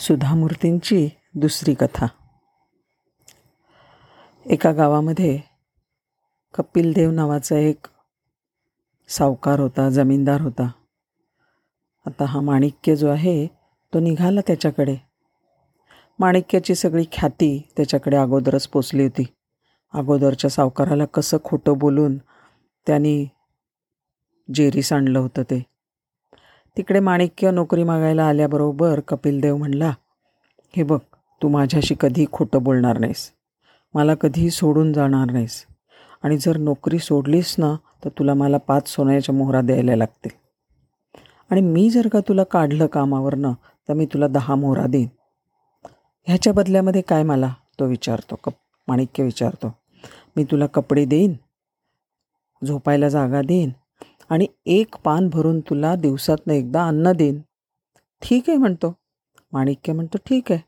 सुधामूर्तींची दुसरी कथा. एका गावामध्ये कपिलदेव नावाचा एक सावकार होता जमीनदार होता. आता हा माणिक्य जो आहे तो निघाला त्याच्याकडे. माणिक्याची सगळी ख्याती त्याच्याकडे अगोदरच पोचली होती. अगोदरच्या सावकाराला कसं खोटं बोलून त्यांनी जेरीस आणलं होतं ते. तिकडे माणिक्य नोकरी मागायला आल्याबरोबर कपिलदेव म्हणला हे बघ तू माझ्याशी कधी खोटं बोलणार नाहीस. मला कधीही सोडून जाणार नाहीस. आणि जर नोकरी सोडलीस ना तर तुला मला पाच सोन्याच्या मोहरा द्यायला लागतील. आणि मी जर का तुला काढलं कामावरनं तर मी तुला दहा मोहरा देईन. ह्याच्या बदल्यामध्ये काय मला? तो विचारतो कप माणिक्य विचारतो मी तुला कपडे देईन? झोपायला जागा देईन? आणि एक पान भरून तुला दिवसातनं एकदा अन्न देईन. ठीक आहे म्हणतो. माणिक्य म्हणतो ठीक आहे.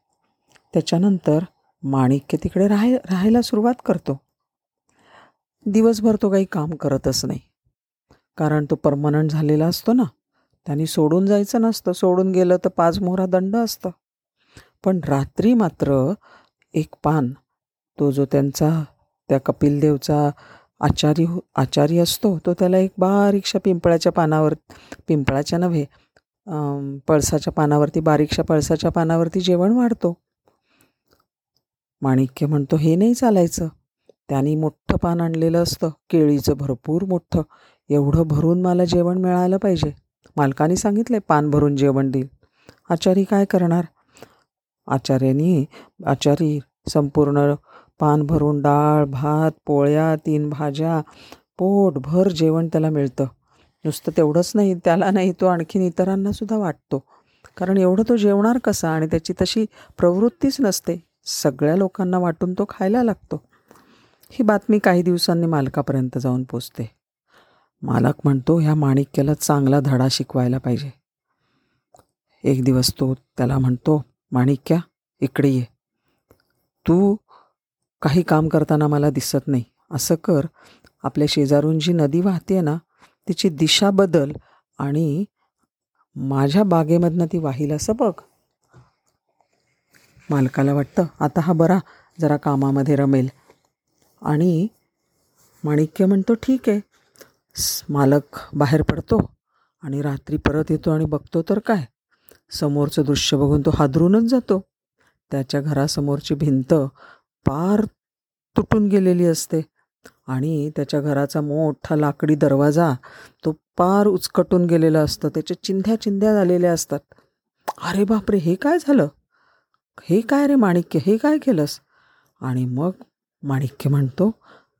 त्याच्यानंतर माणिक्य तिकडे राहाय राहायला सुरुवात करतो. दिवसभर तो काही काम करतच नाही. कारण तो परमनंट झालेला असतो ना. त्यांनी सोडून जायचं नसतं. सोडून गेलं तर पाच मोहरा दंड असतं. पण रात्री मात्र एक पान तो जो त्यांचा त्या कपिलदेवचा आचारी हो आचारी असतो तो त्याला एक बारीकशा पिंपळाच्या पानावर पिंपळाच्या नव्हे पळसाच्या पानावरती बारीकशा पळसाच्या पानावरती जेवण वाढतो. माणिक्य म्हणतो हे नाही चालायचं. त्यांनी मोठं पान आणलेलं असतं केळीचं भरपूर मोठं. एवढं भरून मला जेवण मिळालं पाहिजे. मालकाने सांगितलं पान भरून जेवण देईल. आचारी काय करणार? आचार्यानी आचारी संपूर्ण पान भरून डाळ भात पोळ्या तीन भाज्या पोटभर जेवण त्याला मिळतं. नुसतं तेवढंच नाही त्याला नाही तो आणखीन इतरांनासुद्धा वाटतो. कारण एवढं तो जेवणार कसा आणि त्याची तशी प्रवृत्तीच नसते. सगळ्या लोकांना वाटून तो खायला लागतो. ही बातमी काही दिवसांनी मालकापर्यंत जाऊन पोचते. मालक म्हणतो ह्या माणिक्याला चांगला धडा शिकवायला पाहिजे. एक दिवस तो त्याला म्हणतो माणिक्या इकडे ये. तू काही काम करताना मला दिसत नाही. असं कर. आपल्या शेजारून जी नदी वाहते ना तिची दिशा बदल आणि माझ्या बागेमधनं ती वाहील असं बघ. मालकाला वाटतं आता हा बरा जरा कामामध्ये रमेल. आणि माणिक्य म्हणतो ठीक आहे. मालक बाहेर पडतो आणि रात्री परत येतो आणि बघतो तर काय? समोरचं दृश्य बघून तो हादरूनच जातो. त्याच्या घरासमोरची भिंत पार तुटून गेलेली असते. आणि त्याच्या घराचा मोठा लाकडी दरवाजा तो पार उचकटून गेलेला असतं. त्याच्या चिंध्या चिंध्या झालेल्या असतात. अरे बापरे हे काय झालं? हे काय रे माणिक्य? हे काय केलंस? आणि मग माणिक्य म्हणतो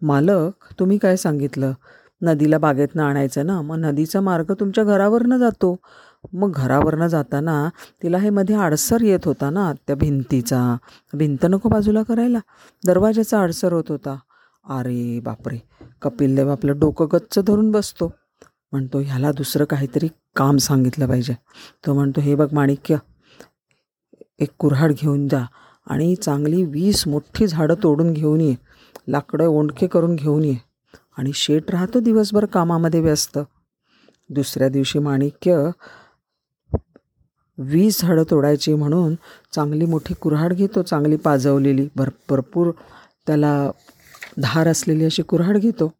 मालक तुम्ही काय सांगितलं? नदीला बागेतनं आणायचं ना? मग नदीचा मार्ग तुमच्या घरावरनं जातो. मग घरावरनं जाताना तिला हे मध्ये आडसर येत होता ना त्या भिंतीचा. भिंत नको बाजूला करायला. दरवाजाचा आडसर होत होता. अरे बापरे! कपिलदेव आपलं डोकं गच्च धरून बसतो. म्हणतो ह्याला दुसरं काहीतरी काम सांगितलं पाहिजे. तो म्हणतो हे बघ माणिक्य एक कुऱ्हाड घेऊन जा आणि चांगली वीस मोठी झाडं तोडून घेऊन ये. लाकडं ओंडके करून घेऊन ये. आणि शेट राहतो दिवसभर कामामध्ये व्यस्त. दुसऱ्या दिवशी माणिक्य वीस झाडं तोडायची म्हणून चांगली मोठी कुऱ्हाड घेतो चांगली पाजवलेली भर भरपूर त्याला धार असलेली अशी कुऱ्हाड घेतो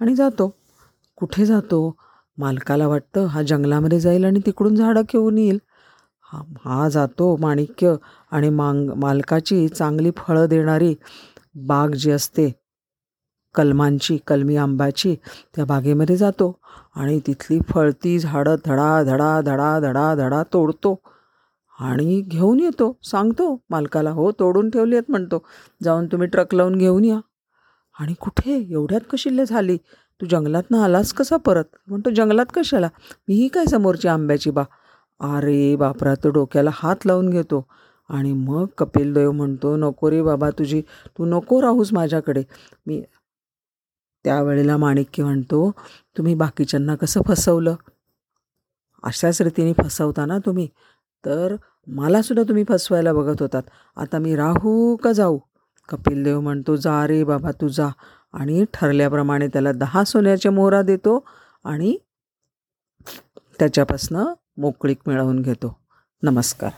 आणि जातो. कुठे जातो? मालकाला वाटतं हा जंगलामध्ये जाईल आणि तिकडून झाडं घेऊन येईल. हा हा जातो माणिक्य आणि मांग मालकाची चांगली फळं देणारी बाग जी असते कलमांची कलमी आंब्याची त्या बागेमध्ये जातो आणि तिथली फळती झाडं धडा धडा धडा धडा धडा तोडतो आणि घेऊन येतो. सांगतो मालकाला हो तोडून ठेवली आहेत म्हणतो. जाऊन तुम्ही ट्रक लावून घेऊन या. आणि कुठे? एवढ्यात कशिल्ले झाली? तू जंगलातनं आलास कसा परत? म्हणतो जंगलात कशाला? मीही काय समोरची आंब्याची बा. अरे बापरा तो डोक्याला हात लावून घेतो. आणि मग कपिलदेव म्हणतो नको रे बाबा तुझी तू नको राहूस माझ्याकडे. मी त्यावेळेला माणिक्य म्हणतो तुम्ही बाकीच्यांना कसं फसवलं? अशाच रीतीने फसवता ना तुम्ही. तर मलासुद्धा तुम्ही फसवायला बघत होतात. आता मी राहू का जाऊ? कपिल देव म्हणतो जा रे बाबा तू जा. आणि ठरल्याप्रमाणे त्याला दहा सोन्याच्या मोहरा देतो आणि त्याच्यापासनं मोकळीक मिळवून घेतो. नमस्कार.